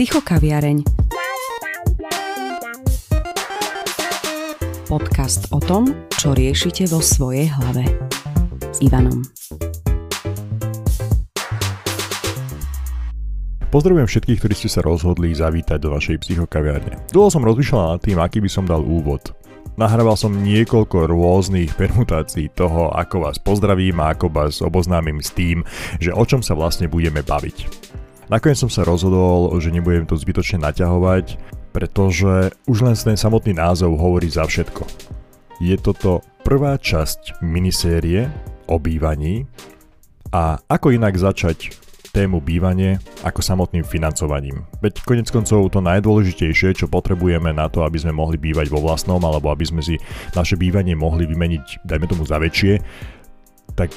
Psychokaviareň. Podcast o tom, čo riešite vo svojej hlave. S Ivanom. Pozdravujem všetkých, ktorí ste sa rozhodli zavítať do našej psychokaviarne. Dlho som rozmýšľal nad tým, aký by som dal úvod. Nahrával som niekoľko rôznych permutácií toho, ako vás pozdravím a ako vás oboznámim s tým, že o čom sa vlastne budeme baviť. Nakoniec som sa rozhodol, že nebudem to zbytočne naťahovať, pretože už len ten samotný názov hovorí za všetko. Je toto prvá časť minisérie o bývaní a ako inak začať tému bývanie ako samotným financovaním. Veď konec koncov to najdôležitejšie, čo potrebujeme na to, aby sme mohli bývať vo vlastnom alebo aby sme si naše bývanie mohli vymeniť, dajme tomu za väčšie, tak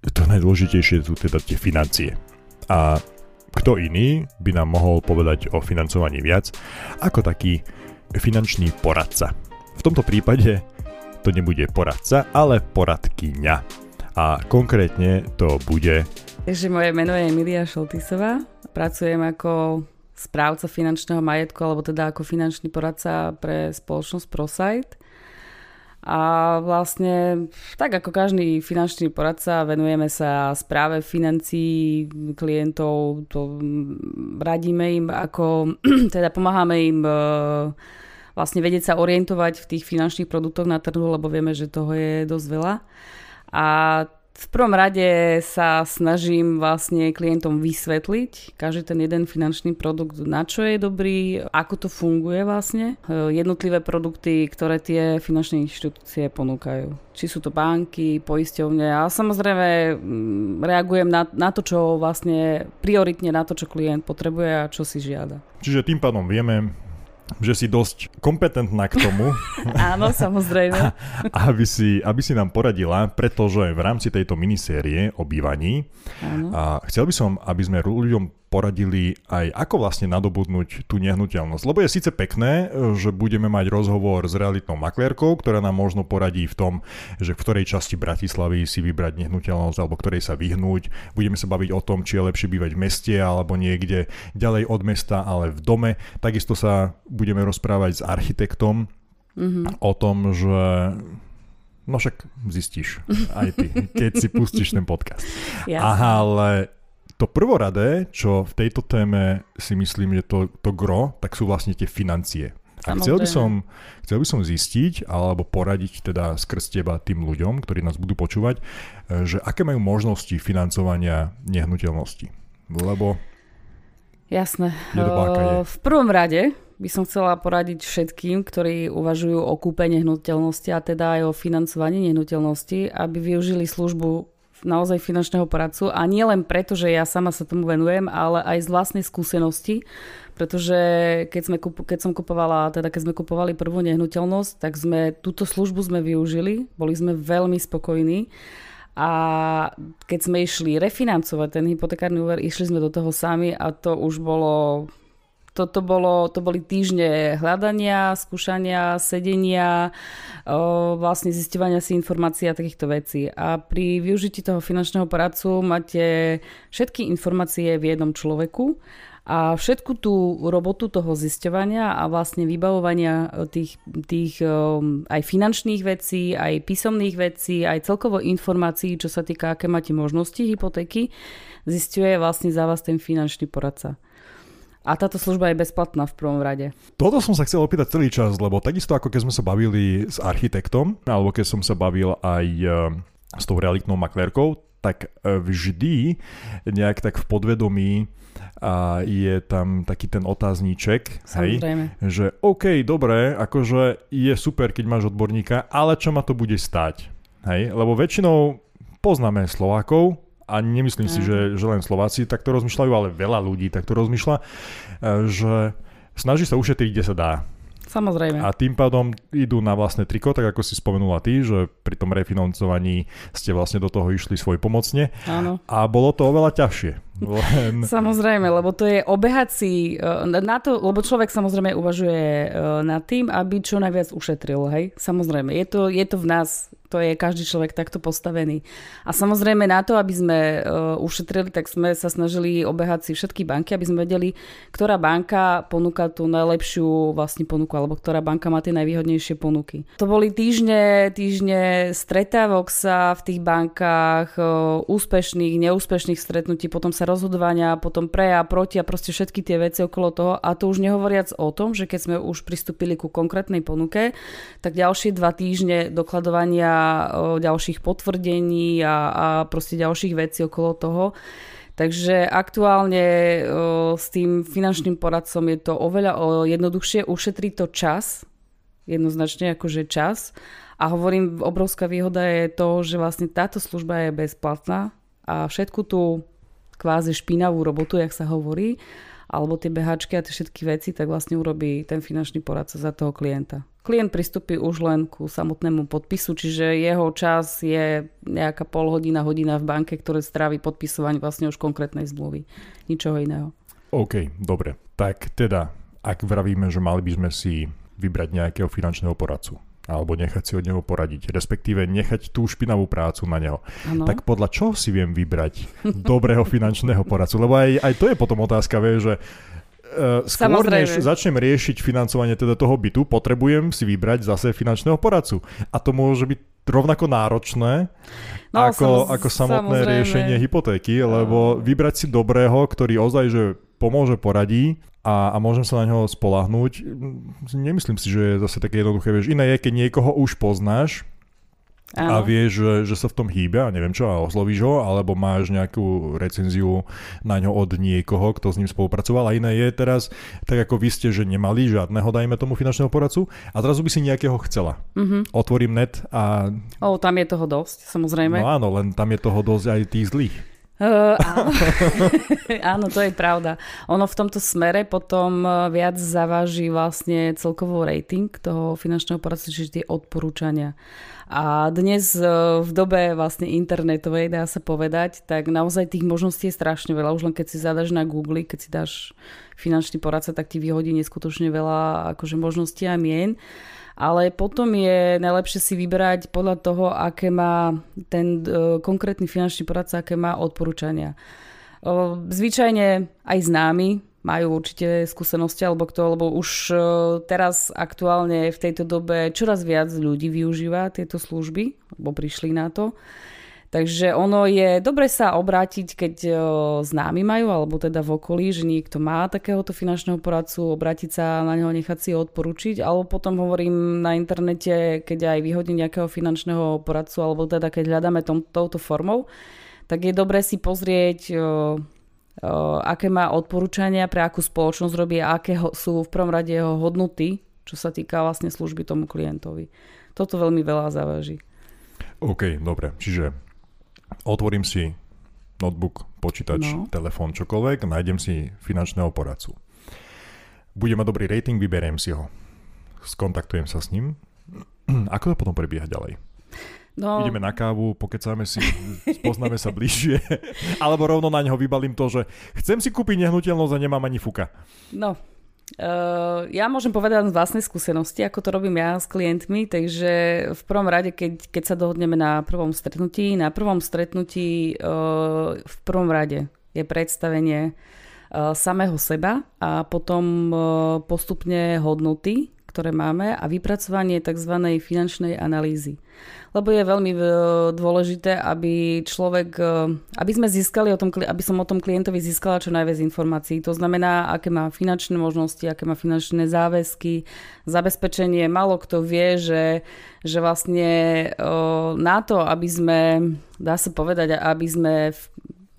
to najdôležitejšie sú teda tie financie. A kto iný by nám mohol povedať o financovaní viac ako taký finančný poradca. V tomto prípade to nebude poradca, ale poradkyňa. A konkrétne to bude Takže moje meno je Emilia Šoltisová. Pracujem ako správca finančného majetku, alebo teda ako finančný poradca pre spoločnosť ProSite. A vlastne, tak ako každý finančný poradca, venujeme sa správe financií klientov, to radíme im, ako teda pomáhame im e, vlastne vedieť sa orientovať v tých finančných produktoch na trhu, lebo vieme, že toho je dosť veľa. A v prvom rade sa snažím vlastne klientom vysvetliť každý ten jeden finančný produkt, na čo je dobrý, ako to funguje vlastne, e, jednotlivé produkty, ktoré tie finančné inštitúcie ponúkajú. Či sú to banky, poisťovne a samozrejme mm, reagujem na, na to, čo vlastne prioritne na to, čo klient potrebuje a čo si žiada. Čiže tým pádom vieme, že si dosť kompetentná k tomu. Áno, samozrejme. aby, si, aby si nám poradila, pretože v rámci tejto minisérie o bývaní a chcel by som, aby sme ľuďom poradili aj ako vlastne nadobudnúť tú nehnuteľnosť. Lebo je síce pekné, že budeme mať rozhovor s realitnou maklérkou, ktorá nám možno poradí v tom, že v ktorej časti Bratislavy si vybrať nehnuteľnosť alebo ktorej sa vyhnúť. Budeme sa baviť o tom, či je lepšie bývať v meste alebo niekde ďalej od mesta, ale v dome. Takisto sa budeme rozprávať s architektom mm-hmm. o tom, že No však zistíš aj ty, keď si pustíš ten podcast. Aha, ale to prvoradé, čo v tejto téme si myslím, že to, to gro, tak sú vlastne tie financie. A chcel by, som, chcel by som zistiť, alebo poradiť teda skrz teba tým ľuďom, ktorí nás budú počúvať, že aké majú možnosti financovania nehnuteľnosti. Lebo... Jasné. Je. V prvom rade by som chcela poradiť všetkým, ktorí uvažujú o kúpe nehnuteľnosti a teda aj o financovaní nehnuteľnosti, aby využili službu naozaj finančného poradcu. A nie len preto, že ja sama sa tomu venujem, ale aj z vlastnej skúsenosti, pretože keď, sme, keď som kupovala, teda keď sme kupovali prvú nehnuteľnosť, tak sme túto službu sme využili, boli sme veľmi spokojní. A keď sme išli refinancovať ten hypotekárny úver, išli sme do toho sami a to už bolo toto bolo, to boli týždne hľadania, skúšania, sedenia, vlastne zistovania si informácií a takýchto vecí. A pri využití toho finančného poradcu máte všetky informácie v jednom človeku a všetku tú robotu toho zisťovania a vlastne vybavovania tých, tých aj finančných vecí, aj písomných vecí, aj celkovo informácií, čo sa týka, aké máte možnosti hypotéky, zistuje vlastne za vás ten finančný poradca. A táto služba je bezplatná v prvom rade. Toto som sa chcel opýtať celý čas, lebo takisto ako keď sme sa bavili s architektom, alebo keď som sa bavil aj e, s tou realitnou maklérkou, tak e, vždy nejak tak v podvedomí a je tam taký ten otázníček, hej, že OK, dobre, akože je super, keď máš odborníka, ale čo ma to bude stať? Hej, lebo väčšinou poznáme Slovákov, a nemyslím si, že, že len Slováci takto rozmýšľajú, ale veľa ľudí takto rozmýšľa, e, že snaží sa ušetriť, kde sa dá. Samozrejme. A tým pádom idú na vlastné triko, tak ako si spomenula ty, že pri tom refinancovaní ste vlastne do toho išli svoj pomocne. Áno. A bolo to oveľa ťažšie. Len... Samozrejme, lebo to je obehať si e, na to, lebo človek samozrejme uvažuje e, nad tým, aby čo najviac ušetril, hej? Samozrejme, je to, je to v nás, to je každý človek takto postavený. A samozrejme na to, aby sme uh, ušetrili, tak sme sa snažili obehať si všetky banky, aby sme vedeli, ktorá banka ponúka tú najlepšiu vlastne ponuku, alebo ktorá banka má tie najvýhodnejšie ponuky. To boli týždne, týždne stretávok sa v tých bankách, úspešných, neúspešných stretnutí, potom sa rozhodovania, potom pre a proti a proste všetky tie veci okolo toho. A to už nehovoriac o tom, že keď sme už pristúpili ku konkrétnej ponuke, tak ďalšie dva týždne dokladovania ďalších potvrdení a, a proste ďalších vecí okolo toho. Takže aktuálne s tým finančným poradcom je to oveľa o, jednoduchšie, ušetrí to čas, jednoznačne akože čas. A hovorím, obrovská výhoda je to, že vlastne táto služba je bezplatná a všetku tú kvázi špinavú robotu, jak sa hovorí, alebo tie behačky a tie všetky veci, tak vlastne urobí ten finančný poradca za toho klienta. Klient pristúpi už len ku samotnému podpisu, čiže jeho čas je nejaká pol hodina, hodina v banke, ktoré strávi podpisovanie vlastne už konkrétnej zmluvy. Ničoho iného. OK, dobre. Tak teda, ak vravíme, že mali by sme si vybrať nejakého finančného poradcu, alebo nechať si od neho poradiť, respektíve nechať tú špinavú prácu na neho. Ano. Tak podľa čoho si viem vybrať dobrého finančného poradcu? Lebo aj, aj to je potom otázka, vie, že uh, skôr Samozrejme. než začnem riešiť financovanie teda toho bytu, potrebujem si vybrať zase finančného poradcu. A to môže byť rovnako náročné no, ako, samoz, ako samotné samozrejme. riešenie hypotéky, lebo vybrať si dobrého, ktorý ozaj že pomôže, poradí a, a môžem sa na neho spolahnúť. Nemyslím si, že je zase také jednoduché. Vieš, iné je, keď niekoho už poznáš, Áno. a vieš, že, že sa v tom hýbe a neviem čo, a oslovíš ho, alebo máš nejakú recenziu na ňo od niekoho, kto s ním spolupracoval. A iné je teraz, tak ako vy ste, že nemali žiadneho, dajme tomu, finančného poradcu a zrazu by si nejakého chcela. Mm-hmm. Otvorím net a... O, tam je toho dosť, samozrejme. No áno, len tam je toho dosť aj tých zlých. Uh, áno. áno, to je pravda. Ono v tomto smere potom uh, viac zaváži vlastne celkovo rating toho finančného poradcu, čiže tie odporúčania. A dnes uh, v dobe vlastne internetovej, dá sa povedať, tak naozaj tých možností je strašne veľa. Už len keď si zadaš na Google, keď si dáš finančný poradca, tak ti vyhodí neskutočne veľa akože možností a mien ale potom je najlepšie si vybrať podľa toho, aké má ten uh, konkrétny finančný poradca, aké má odporúčania. Uh, zvyčajne aj známi majú určite skúsenosti alebo kto, lebo už uh, teraz aktuálne v tejto dobe čoraz viac ľudí využíva tieto služby, lebo prišli na to. Takže ono je dobre sa obrátiť, keď o, známi majú, alebo teda v okolí, že niekto má takéhoto finančného poradcu, obrátiť sa na neho, nechať si ho odporučiť, alebo potom hovorím na internete, keď aj vyhodím nejakého finančného poradcu, alebo teda keď hľadáme tom, touto formou, tak je dobre si pozrieť, o, aké má odporúčania, pre akú spoločnosť robí a aké sú v prvom rade jeho hodnoty, čo sa týka vlastne služby tomu klientovi. Toto veľmi veľa závaží. OK, dobre. Čiže otvorím si notebook, počítač, no. telefón, čokoľvek, nájdem si finančného poradcu. Bude mať dobrý rating, vyberiem si ho. Skontaktujem sa s ním. Ako to potom prebieha ďalej? No. Ideme na kávu, pokecáme si, spoznáme sa bližšie. Alebo rovno na neho vybalím to, že chcem si kúpiť nehnuteľnosť a nemám ani fuka. No, Uh, ja môžem povedať z vlastnej skúsenosti, ako to robím ja s klientmi, takže v prvom rade, keď, keď sa dohodneme na prvom stretnutí, na prvom stretnutí uh, v prvom rade je predstavenie uh, samého seba a potom postupne hodnoty, ktoré máme a vypracovanie tzv. finančnej analýzy. Lebo je veľmi e, dôležité, aby človek, e, aby sme získali o tom, aby som o tom klientovi získala čo najviac informácií. To znamená, aké má finančné možnosti, aké má finančné záväzky, zabezpečenie. Málo kto vie, že, že vlastne e, na to, aby sme, dá sa povedať, aby sme,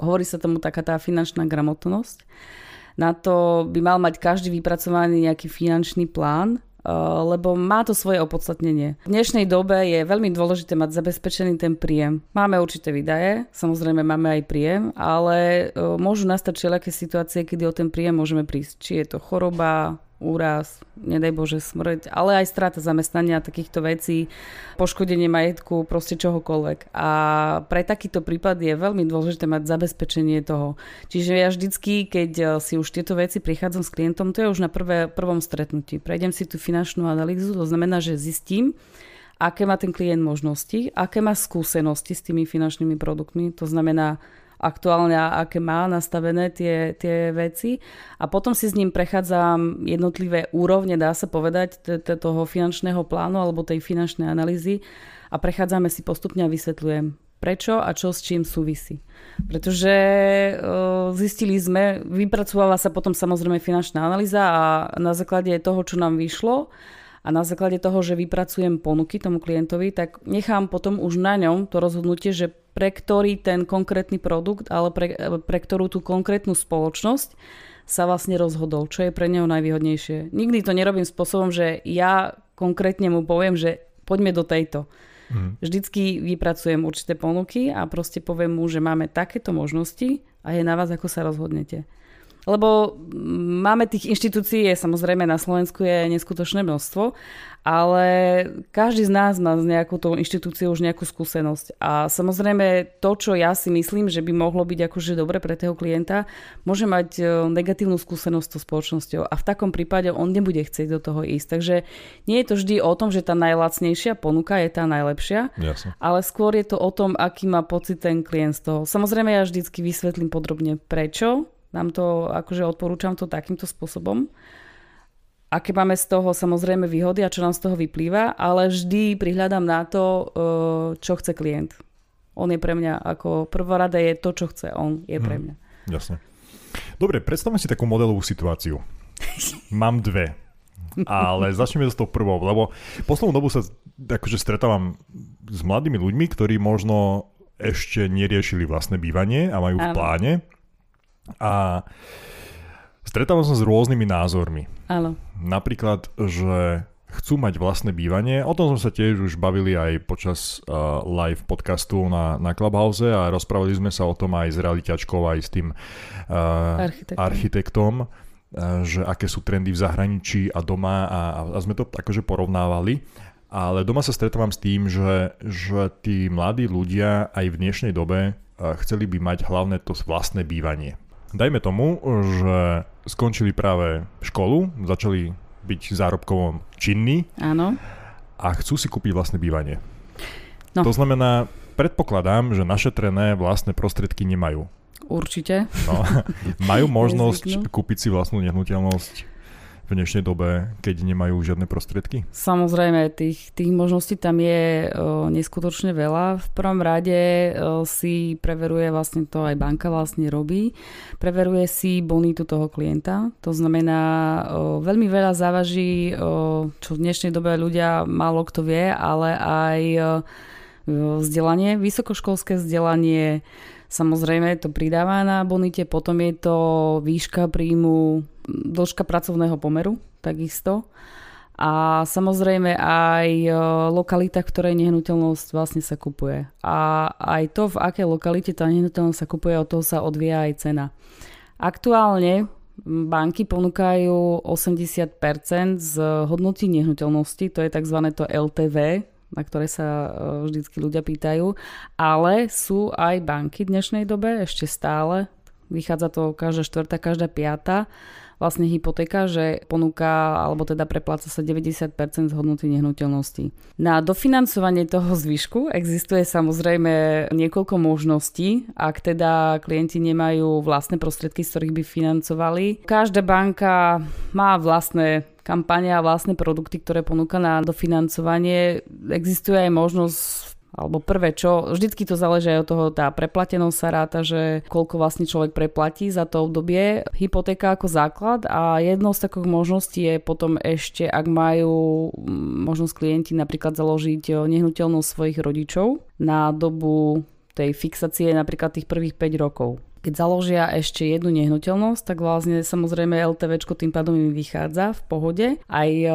hovorí sa tomu taká tá finančná gramotnosť, na to by mal mať každý vypracovaný nejaký finančný plán, lebo má to svoje opodstatnenie. V dnešnej dobe je veľmi dôležité mať zabezpečený ten príjem. Máme určité výdaje, samozrejme máme aj príjem, ale eh, môžu nastať všelijaké situácie, kedy o ten príjem môžeme prísť. Či je to choroba, úraz, nedaj Bože smrť, ale aj strata zamestnania takýchto vecí, poškodenie majetku, proste čohokoľvek. A pre takýto prípad je veľmi dôležité mať zabezpečenie toho. Čiže ja vždycky, keď eh, si už tieto veci prichádzam s klientom, to je už na prvé, prvom stretnutí. Prejdem si tú finančnú analýzu, to znamená, že zistím, aké má ten klient možnosti, aké má skúsenosti s tými finančnými produktmi, to znamená aktuálne, aké má nastavené tie, tie veci a potom si s ním prechádzam jednotlivé úrovne, dá sa povedať, toho finančného plánu alebo tej finančnej analýzy a prechádzame si postupne a vysvetľujem, prečo a čo s čím súvisí. Pretože zistili sme, vypracovala sa potom samozrejme finančná analýza a na základe toho, čo nám vyšlo, a na základe toho, že vypracujem ponuky tomu klientovi, tak nechám potom už na ňom to rozhodnutie, že pre ktorý ten konkrétny produkt, ale pre, pre ktorú tú konkrétnu spoločnosť sa vlastne rozhodol, čo je pre neho najvýhodnejšie. Nikdy to nerobím spôsobom, že ja konkrétne mu poviem, že poďme do tejto. Mm. Vždycky vypracujem určité ponuky a proste poviem mu, že máme takéto možnosti a je na vás, ako sa rozhodnete. Lebo máme tých inštitúcií, je, samozrejme na Slovensku je neskutočné množstvo, ale každý z nás má z nejakou tou inštitúciou už nejakú skúsenosť. A samozrejme to, čo ja si myslím, že by mohlo byť akože dobre pre toho klienta, môže mať e, negatívnu skúsenosť s spoločnosťou a v takom prípade on nebude chcieť do toho ísť. Takže nie je to vždy o tom, že tá najlacnejšia ponuka je tá najlepšia, Jasne. ale skôr je to o tom, aký má pocit ten klient z toho. Samozrejme ja vždycky vysvetlím podrobne prečo, nám to, akože odporúčam to takýmto spôsobom. Aké máme z toho samozrejme výhody a čo nám z toho vyplýva, ale vždy prihľadám na to, e, čo chce klient. On je pre mňa ako prvorada je to, čo chce on, je pre mhm. mňa. Hmm, jasne. Dobre, predstavme si takú modelovú situáciu. Mám dve. Ale začneme s tou prvou, lebo poslednú dobu sa akože stretávam s mladými ľuďmi, ktorí možno ešte neriešili vlastné bývanie a majú v pláne a stretávam sa s rôznymi názormi. Áno. Napríklad, že chcú mať vlastné bývanie. O tom sme sa tiež už bavili aj počas uh, live podcastu na, na Clubhouse a rozprávali sme sa o tom aj s realiťačkou, aj s tým uh, architektom, architektom uh, že aké sú trendy v zahraničí a doma a, a sme to akože porovnávali. Ale doma sa stretávam s tým, že, že tí mladí ľudia aj v dnešnej dobe uh, chceli by mať hlavne to vlastné bývanie. Dajme tomu, že skončili práve školu, začali byť zárobkovo činní Áno. a chcú si kúpiť vlastné bývanie. No. To znamená, predpokladám, že našetrené vlastné prostriedky nemajú. Určite. No, majú možnosť kúpiť si vlastnú nehnuteľnosť v dnešnej dobe, keď nemajú žiadne prostriedky? Samozrejme, tých, tých možností tam je o, neskutočne veľa. V prvom rade o, si preveruje vlastne to, aj banka vlastne robí, preveruje si bonitu toho klienta. To znamená, o, veľmi veľa závaží, o, čo v dnešnej dobe ľudia málo kto vie, ale aj o, vzdelanie, vysokoškolské vzdelanie, Samozrejme to pridáva na bonite, potom je to výška príjmu, dĺžka pracovného pomeru, takisto. A samozrejme aj e, lokalita, v ktorej nehnuteľnosť vlastne sa kupuje. A aj to, v akej lokalite tá nehnuteľnosť sa kupuje, od toho sa odvíja aj cena. Aktuálne banky ponúkajú 80% z hodnoty nehnuteľnosti, to je tzv. to LTV, na ktoré sa e, vždycky ľudia pýtajú. Ale sú aj banky v dnešnej dobe, ešte stále, vychádza to každá štvrtá, každá piata, vlastne hypotéka, že ponúka, alebo teda prepláca sa 90% z hodnoty nehnuteľností. Na dofinancovanie toho zvyšku existuje samozrejme niekoľko možností, ak teda klienti nemajú vlastné prostriedky, z ktorých by financovali. Každá banka má vlastné kampane a vlastné produkty, ktoré ponúka na dofinancovanie. Existuje aj možnosť alebo prvé čo, vždycky to záleží aj od toho, tá preplatenosť sa ráta, že koľko vlastne človek preplatí za to obdobie, hypotéka ako základ a jednou z takových možností je potom ešte, ak majú možnosť klienti napríklad založiť nehnuteľnosť svojich rodičov na dobu tej fixácie napríklad tých prvých 5 rokov keď založia ešte jednu nehnuteľnosť, tak vlastne samozrejme LTV tým pádom im vychádza v pohode. Aj e,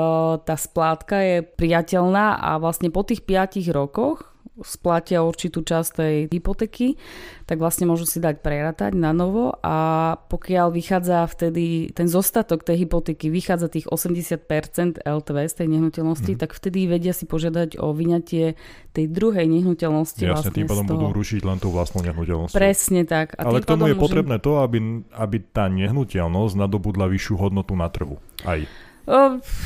tá splátka je priateľná a vlastne po tých 5 rokoch splatia určitú časť tej hypotéky, tak vlastne môžu si dať prerátať na novo a pokiaľ vychádza vtedy ten zostatok tej hypotéky, vychádza tých 80% LTV z tej nehnuteľnosti, mm. tak vtedy vedia si požiadať o vyňatie tej druhej nehnuteľnosti. Jasne, vlastne tým pádom budú rušiť len tú vlastnú nehnuteľnosť. Presne tak. A Ale k tomu je môžem... potrebné to, aby, aby tá nehnuteľnosť nadobudla vyššiu hodnotu na trhu. Aj.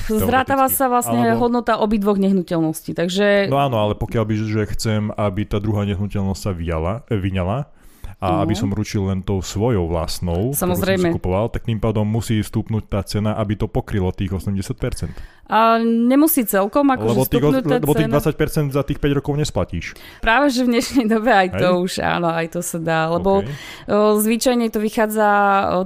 Zrátava sa vlastne Alebo... hodnota obidvoch nehnuteľností, takže... No áno, ale pokiaľ by, že chcem, aby tá druhá nehnuteľnosť sa vyjala, eh, vyňala, a aby som ručil len tou svojou vlastnou, Samozrejme. ktorú som kupoval, tak tým pádom musí stúpnúť tá cena, aby to pokrylo tých 80%. A nemusí celkom ako lebo tých, tá lebo tých 20% za tých 5 rokov nesplatíš. Práve, že v dnešnej dobe aj to Hej? už, áno, aj to sa dá, lebo okay. zvyčajne to vychádza,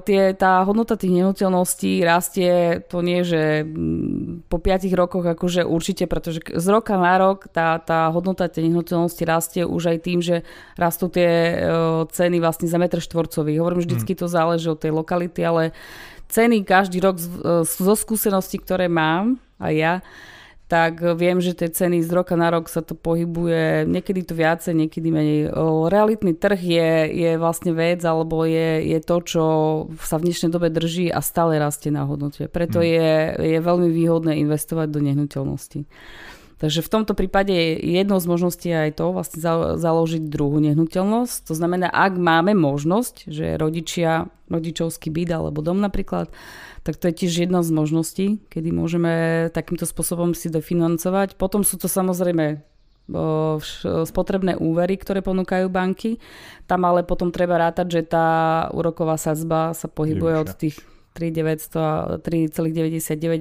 tie, tá hodnota tých nehnuteľností rastie, to nie, že m, po 5 rokoch akože určite, pretože z roka na rok tá, tá hodnota tej nehnuteľnosti rastie už aj tým, že rastú tie o, ceny vlastne za metr štvorcový. Hovorím, vždycky to záleží od tej lokality, ale ceny každý rok zo skúseností, ktoré mám, aj ja, tak viem, že tie ceny z roka na rok sa to pohybuje, niekedy to viacej, niekedy menej. Realitný trh je, je vlastne vec, alebo je, je to, čo sa v dnešnej dobe drží a stále rastie na hodnote. Preto hmm. je, je veľmi výhodné investovať do nehnuteľnosti. Takže v tomto prípade jednou z možností je aj to vlastne založiť druhú nehnuteľnosť. To znamená, ak máme možnosť, že rodičia, rodičovský byt alebo dom napríklad, tak to je tiež jedna z možností, kedy môžeme takýmto spôsobom si dofinancovať. Potom sú to samozrejme spotrebné úvery, ktoré ponúkajú banky. Tam ale potom treba rátať, že tá úroková sadzba sa pohybuje od tých 3,99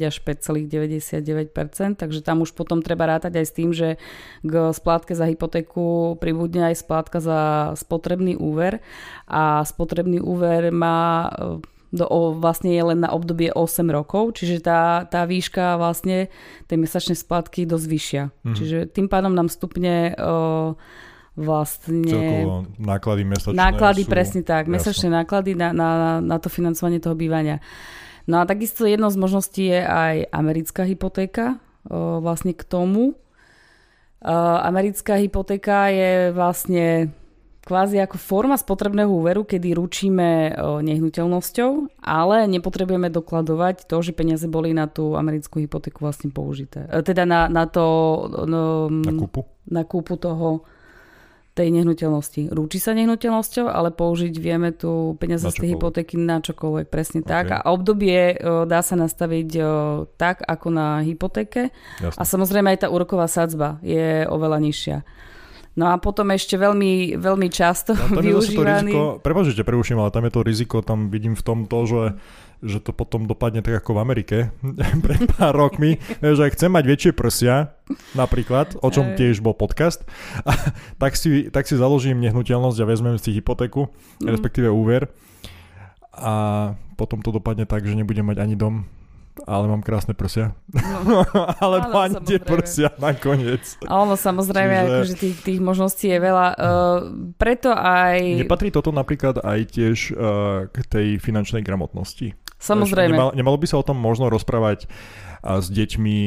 až 5,99%, takže tam už potom treba rátať aj s tým, že k splátke za hypotéku pribudne aj splátka za spotrebný úver a spotrebný úver má e, do, vlastne je len na obdobie 8 rokov, čiže tá, tá výška vlastne tej mesačnej splátky dosť vyššia. Mm-hmm. Čiže tým pádom nám stupne uh, vlastne... Celkovo náklady mesačné Náklady, sú... presne tak. Mesačné jasno. náklady na, na, na to financovanie toho bývania. No a takisto jednou z možností je aj americká hypotéka o, vlastne k tomu. O, americká hypotéka je vlastne kvázi ako forma spotrebného úveru, kedy ručíme nehnuteľnosťou, ale nepotrebujeme dokladovať to, že peniaze boli na tú americkú hypotéku vlastne použité. E, teda na, na to... No, na kúpu? Na kúpu toho tej nehnuteľnosti. Rúči sa nehnuteľnosťou, ale použiť vieme tu peniaze z tej hypotéky na čokoľvek, presne okay. tak. A obdobie o, dá sa nastaviť o, tak, ako na hypotéke. Jasne. A samozrejme aj tá úroková sadzba je oveľa nižšia. No a potom ešte veľmi, veľmi často no, tam využívaný... Prepačte, preuším, ale tam je to riziko, tam vidím v tom to, že že to potom dopadne tak ako v Amerike pred pár rokmi, že chcem mať väčšie prsia, napríklad, o čom tiež bol podcast, a, tak, si, tak si založím nehnuteľnosť a vezmem si hypotéku, mm. respektíve úver a potom to dopadne tak, že nebudem mať ani dom, ale mám krásne prsia. No. ale ani tie prsia nakoniec. Áno, samozrejme, Čiže... akože tých, tých možností je veľa. Uh, preto aj... Nepatrí toto napríklad aj tiež uh, k tej finančnej gramotnosti? Samozrejme. Nemal, nemalo by sa o tom možno rozprávať s deťmi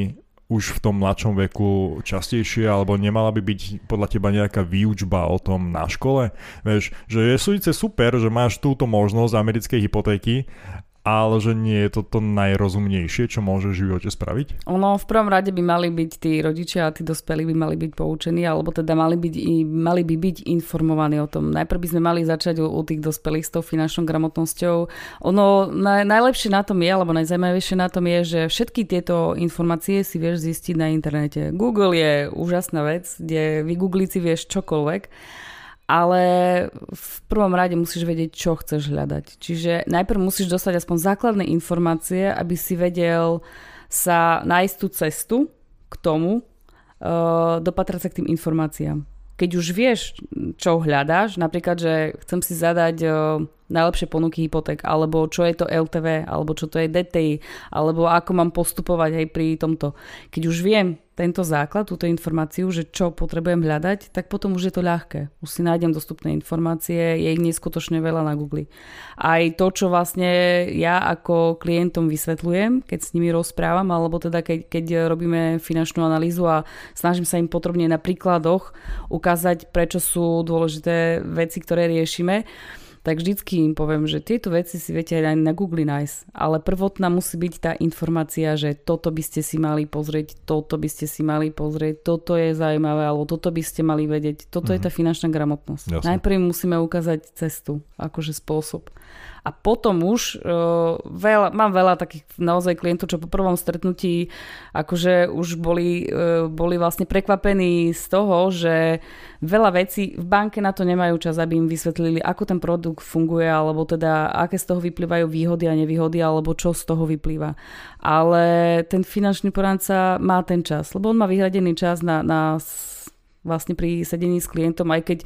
už v tom mladšom veku častejšie, alebo nemala by byť podľa teba nejaká výučba o tom na škole? Vieš, že je síce super, že máš túto možnosť americkej hypotéky, ale že nie je to to najrozumnejšie, čo môže v živote spraviť? Ono v prvom rade by mali byť tí rodičia a tí dospelí by mali byť poučení, alebo teda mali, byť, mali by byť informovaní o tom. Najprv by sme mali začať u, u tých dospelých s tou finančnou gramotnosťou. Ono na, najlepšie na tom je, alebo najzajímavejšie na tom je, že všetky tieto informácie si vieš zistiť na internete. Google je úžasná vec, kde vygoogliť si vieš čokoľvek ale v prvom rade musíš vedieť, čo chceš hľadať. Čiže najprv musíš dostať aspoň základné informácie, aby si vedel sa nájsť tú cestu k tomu, uh, dopatrať sa k tým informáciám. Keď už vieš, čo hľadáš, napríklad, že chcem si zadať uh, najlepšie ponuky hypoték, alebo čo je to LTV, alebo čo to je DTI, alebo ako mám postupovať aj pri tomto. Keď už viem, tento základ, túto informáciu, že čo potrebujem hľadať, tak potom už je to ľahké. Už si nájdem dostupné informácie, je ich neskutočne veľa na Google. Aj to, čo vlastne ja ako klientom vysvetľujem, keď s nimi rozprávam, alebo teda keď, keď robíme finančnú analýzu a snažím sa im potrebne na príkladoch ukázať, prečo sú dôležité veci, ktoré riešime, tak vždycky im poviem, že tieto veci si viete aj na Google nájsť, ale prvotná musí byť tá informácia, že toto by ste si mali pozrieť, toto by ste si mali pozrieť, toto je zaujímavé, alebo toto by ste mali vedieť. Toto mm-hmm. je tá mhm. finančná gramotnosť. Jasne. Najprv musíme ukázať cestu, akože spôsob. A potom už uh, veľa, mám veľa takých naozaj klientov, čo po prvom stretnutí akože už boli, uh, boli vlastne prekvapení z toho, že veľa vecí v banke na to nemajú čas, aby im vysvetlili, ako ten produkt funguje, alebo teda aké z toho vyplývajú výhody a nevýhody, alebo čo z toho vyplýva. Ale ten finančný poradca má ten čas, lebo on má vyhradený čas na, na vlastne pri sedení s klientom, aj keď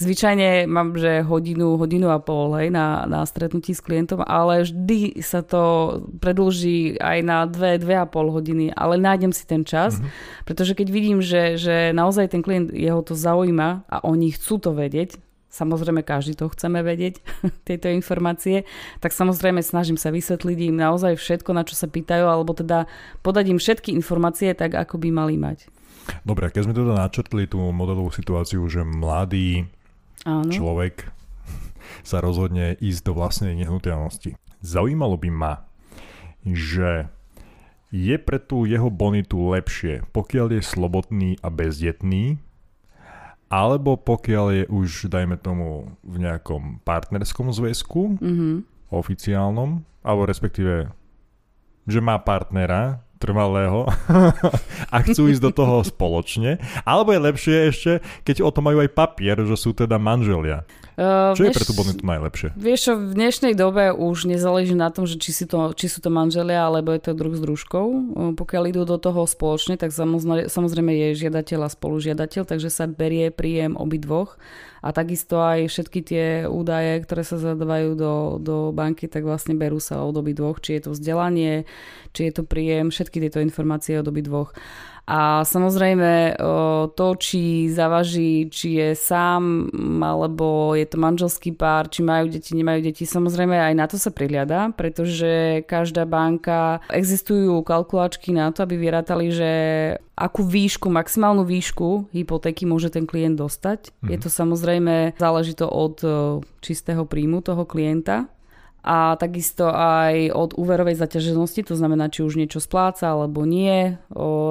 zvyčajne mám, že hodinu, hodinu a pol hej, na, na stretnutí s klientom, ale vždy sa to predlží aj na dve, dve a pol hodiny, ale nájdem si ten čas, mm-hmm. pretože keď vidím, že, že naozaj ten klient, jeho to zaujíma a oni chcú to vedieť, samozrejme každý to chceme vedieť, tieto informácie, tak samozrejme snažím sa vysvetliť im naozaj všetko, na čo sa pýtajú, alebo teda podať im všetky informácie tak, ako by mali mať. Dobre, keď sme teda načrtli tú modelovú situáciu, že mladý Áno. človek sa rozhodne ísť do vlastnej nehnuteľnosti. Zaujímalo by ma, že je pre tú jeho bonitu lepšie, pokiaľ je slobodný a bezdetný, alebo pokiaľ je už, dajme tomu, v nejakom partnerskom zväzku, mm-hmm. oficiálnom, alebo respektíve, že má partnera, trvalého a chcú ísť do toho spoločne. Alebo je lepšie ešte, keď o tom majú aj papier, že sú teda manželia. Uh, čo vieš, je pre tú bonitu najlepšie? Vieš čo, v dnešnej dobe už nezáleží na tom, že či, si to, či sú to manželia, alebo je to druh s družkou. Uh, pokiaľ idú do toho spoločne, tak samozrejme je žiadateľ a spolužiadateľ, takže sa berie príjem obidvoch a takisto aj všetky tie údaje, ktoré sa zadávajú do, do banky, tak vlastne berú sa od obidvoch, či je to vzdelanie, či je to príjem, všetky tieto informácie od obidvoch. A samozrejme to, či zavaží, či je sám, alebo je to manželský pár, či majú deti, nemajú deti, samozrejme aj na to sa prihliada, pretože každá banka, existujú kalkulačky na to, aby vyrátali, že akú výšku, maximálnu výšku hypotéky môže ten klient dostať. Mm-hmm. Je to samozrejme, záleží to od čistého príjmu toho klienta, a takisto aj od úverovej zaťaženosti, to znamená, či už niečo spláca alebo nie.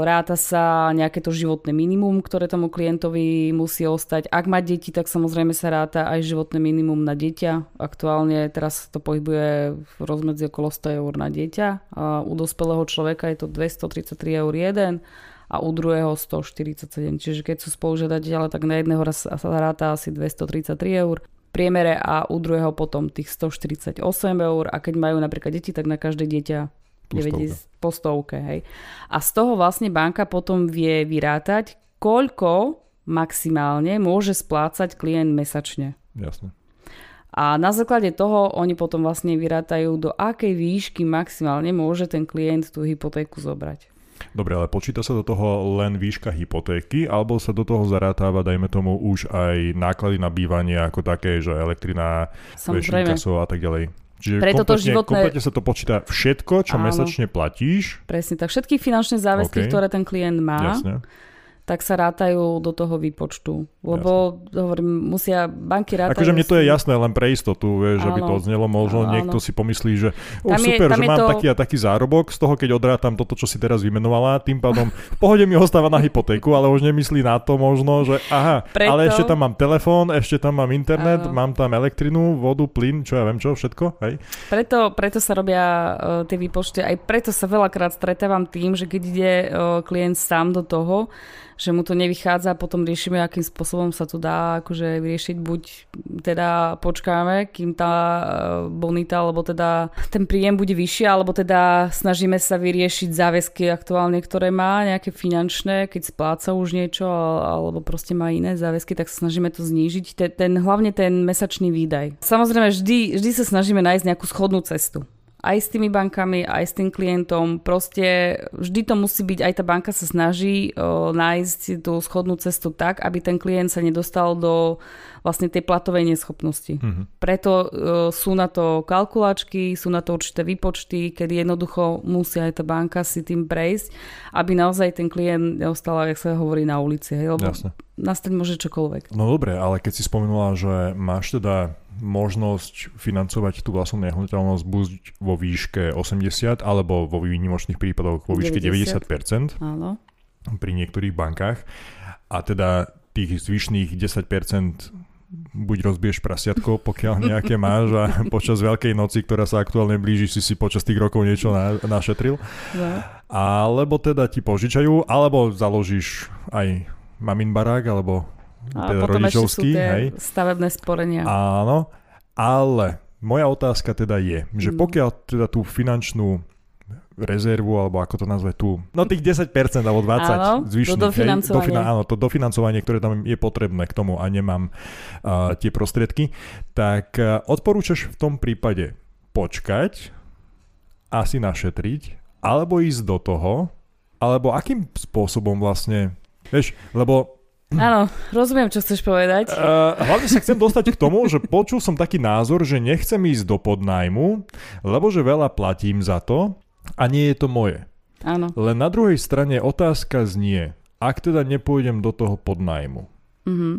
Ráta sa nejaké to životné minimum, ktoré tomu klientovi musí ostať. Ak má deti, tak samozrejme sa ráta aj životné minimum na dieťa. Aktuálne teraz to pohybuje v rozmedzi okolo 100 eur na dieťa. A u dospelého človeka je to 233 eur jeden a u druhého 147. Čiže keď sú spolužiadateľe, tak na jedného raz sa ráta asi 233 eur priemere a u druhého potom tých 148 eur a keď majú napríklad deti, tak na každé dieťa 90 po stovke. Hej. A z toho vlastne banka potom vie vyrátať, koľko maximálne môže splácať klient mesačne. Jasne. A na základe toho oni potom vlastne vyrátajú, do akej výšky maximálne môže ten klient tú hypotéku zobrať. Dobre, ale počíta sa do toho len výška hypotéky, alebo sa do toho zarátava, dajme tomu, už aj náklady na bývanie ako také, že elektrina, kasov a tak ďalej. Čiže Preto kompletne, to životné... kompletne sa to počíta všetko, čo Áno. mesačne platíš. Presne tak. Všetky finančné záväzky, okay. ktoré ten klient má. Jasne tak sa rátajú do toho výpočtu. Lebo, jasné. hovorím, musia banky rátať. Akože mne to je jasné, len pre istotu, vieš, áno, aby to odznelo. Možno áno. niekto si pomyslí, že oh, super, je, že mám to... taký a taký zárobok, z toho keď odrátam toto, čo si teraz vymenovala, tým pádom v pohode mi ostáva na hypotéku, ale už nemyslí na to možno, že aha, Preto... ale ešte tam mám telefón, ešte tam mám internet, áno. mám tam elektrinu, vodu, plyn, čo ja viem čo, všetko. Hej? Preto, preto sa robia uh, tie výpočty, aj preto sa veľakrát stretávam tým, že keď ide uh, klient sám do toho, že mu to nevychádza, potom riešime, akým spôsobom sa to dá akože vyriešiť. Buď teda počkáme, kým tá e, bonita, alebo teda ten príjem bude vyšší, alebo teda snažíme sa vyriešiť záväzky aktuálne, ktoré má, nejaké finančné, keď spláca už niečo, alebo proste má iné záväzky, tak snažíme to znížiť. Ten, ten, hlavne ten mesačný výdaj. Samozrejme, vždy, vždy sa snažíme nájsť nejakú schodnú cestu aj s tými bankami, aj s tým klientom. Proste vždy to musí byť, aj tá banka sa snaží o, nájsť tú schodnú cestu tak, aby ten klient sa nedostal do vlastne tej platovej neschopnosti. Mm-hmm. Preto o, sú na to kalkulačky, sú na to určité výpočty, kedy jednoducho musia aj tá banka si tým prejsť, aby naozaj ten klient neostal, jak sa hovorí, na ulici. Hej? Lebo Jasne. nastať môže čokoľvek. No dobre, ale keď si spomenula, že máš teda možnosť financovať tú vlastnú nehnuteľnosť buď vo výške 80 alebo vo výnimočných prípadoch vo výške 90%, 90% Áno. pri niektorých bankách a teda tých zvyšných 10% buď rozbiješ prasiatko, pokiaľ nejaké máš a počas Veľkej noci, ktorá sa aktuálne blíži, si si počas tých rokov niečo na, našetril. No. Alebo teda ti požičajú, alebo založíš aj mamin barák, alebo a teda potom rodičovský. Ešte sú tie hej. stavebné sporenia. Áno, ale moja otázka teda je, že mm. pokiaľ teda tú finančnú rezervu, alebo ako to nazve tu, no tých 10% alebo 20 áno, zvyšných, to dofinancovanie. Hej, dofina, áno, to dofinancovanie, ktoré tam je potrebné k tomu a nemám uh, tie prostriedky, tak uh, odporúčaš v tom prípade počkať, asi našetriť, alebo ísť do toho, alebo akým spôsobom vlastne, vieš, lebo Áno, rozumiem, čo chceš povedať. Uh, hlavne sa chcem dostať k tomu, že počul som taký názor, že nechcem ísť do podnajmu, lebo že veľa platím za to a nie je to moje. Áno. Len na druhej strane otázka znie, ak teda nepôjdem do toho podnajmu mm-hmm.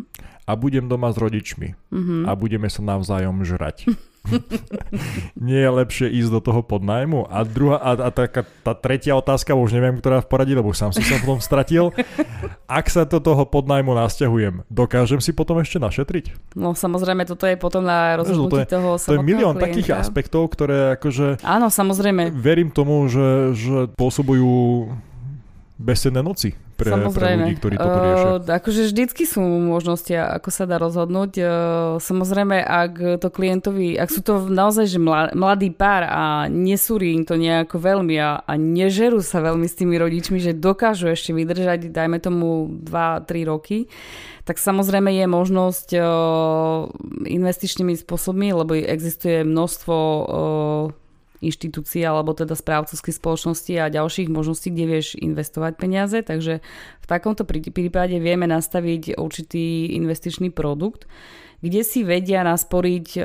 a budem doma s rodičmi mm-hmm. a budeme sa navzájom žrať. nie je lepšie ísť do toho podnajmu? A druhá, a, a tá, tá tretia otázka, už neviem, ktorá v poradí, lebo sám som sa potom stratil. Ak sa do toho podnajmu nasťahujem, dokážem si potom ešte našetriť? No samozrejme, toto je potom na rozhodnutí to toho To je milión klienta. takých aspektov, ktoré akože... Áno, samozrejme. Verím tomu, že, že pôsobujú besedné noci pre, pre ľudí, ktorí toto riešia. Uh, akože vždycky sú možnosti, ako sa dá rozhodnúť. Uh, samozrejme, ak to klientovi, ak sú to naozaj že mladý pár a nesúri im to nejako veľmi a, a nežerú sa veľmi s tými rodičmi, že dokážu ešte vydržať, dajme tomu 2-3 roky, tak samozrejme je možnosť uh, investičnými spôsobmi, lebo existuje množstvo uh, inštitúcií alebo teda správcovských spoločností a ďalších možností, kde vieš investovať peniaze. Takže v takomto prípade vieme nastaviť určitý investičný produkt, kde si vedia nasporiť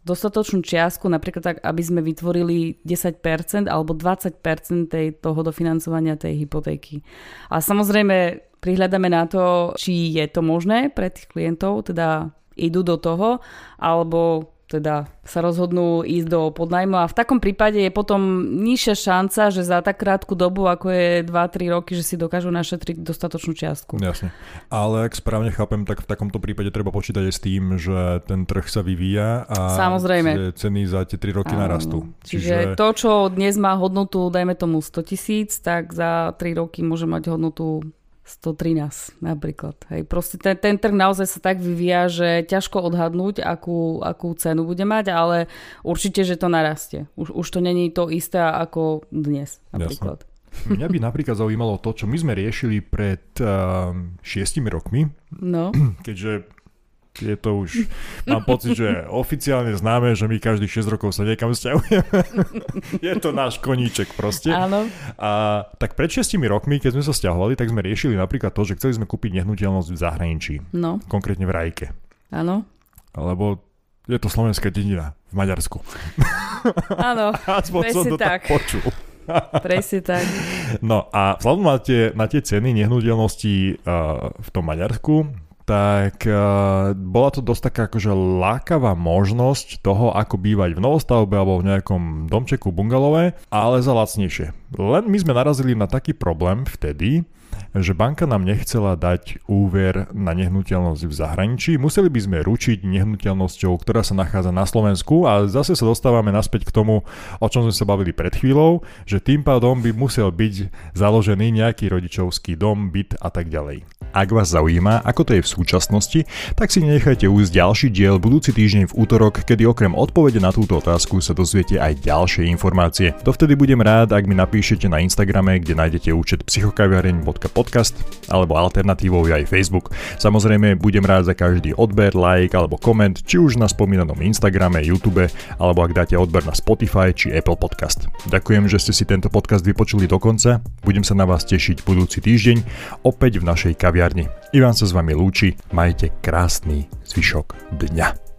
dostatočnú čiastku, napríklad tak, aby sme vytvorili 10% alebo 20% tej, toho dofinancovania tej hypotéky. A samozrejme prihľadáme na to, či je to možné pre tých klientov, teda idú do toho, alebo teda sa rozhodnú ísť do podnajmu a v takom prípade je potom nižšia šanca, že za tak krátku dobu, ako je 2-3 roky, že si dokážu našetriť dostatočnú čiastku. Jasne. Ale ak správne chápem, tak v takomto prípade treba počítať aj s tým, že ten trh sa vyvíja a Samozrejme. ceny za tie 3 roky narastú. Čiže... Čiže to, čo dnes má hodnotu, dajme tomu 100 tisíc, tak za 3 roky môže mať hodnotu 113 napríklad. Hej, proste ten, ten trh naozaj sa tak vyvíja, že ťažko odhadnúť, akú, akú cenu bude mať, ale určite, že to narastie. Už, už to není to isté ako dnes napríklad. Jasne. Mňa by napríklad zaujímalo to, čo my sme riešili pred uh, šiestimi rokmi. No. Keďže je to už, mám pocit, že oficiálne známe, že my každých 6 rokov sa niekam vzťahujeme. je to náš koníček proste. Áno. A tak pred 6 rokmi, keď sme sa stiahovali, tak sme riešili napríklad to, že chceli sme kúpiť nehnuteľnosť v zahraničí. No. Konkrétne v Rajke. Áno. Lebo je to slovenská dedina v Maďarsku. Áno, Aspoň som to tak. tak počul. Presne tak. No a vzhľadom na tie, na tie ceny nehnuteľností uh, v tom Maďarsku, tak uh, bola to dosť taká akože lákavá možnosť toho, ako bývať v novostavbe alebo v nejakom domčeku bungalové, ale za lacnejšie. Len my sme narazili na taký problém vtedy, že banka nám nechcela dať úver na nehnuteľnosť v zahraničí. Museli by sme ručiť nehnuteľnosťou, ktorá sa nachádza na Slovensku a zase sa dostávame naspäť k tomu, o čom sme sa bavili pred chvíľou, že tým pádom by musel byť založený nejaký rodičovský dom, byt a tak ďalej. Ak vás zaujíma, ako to je v súčasnosti, tak si nechajte ujsť ďalší diel budúci týždeň v útorok, kedy okrem odpovede na túto otázku sa dozviete aj ďalšie informácie. Dovtedy budem rád, ak mi napíšete na Instagrame, kde nájdete účet psychokaviareň.podcast alebo alternatívou aj Facebook. Samozrejme, budem rád za každý odber, like alebo koment, či už na spomínanom Instagrame, YouTube alebo ak dáte odber na Spotify či Apple Podcast. Ďakujem, že ste si tento podcast vypočuli do konca. Budem sa na vás tešiť budúci týždeň opäť v našej kaviarni kaviarni. Ivan sa s vami lúči, majte krásny zvyšok dňa.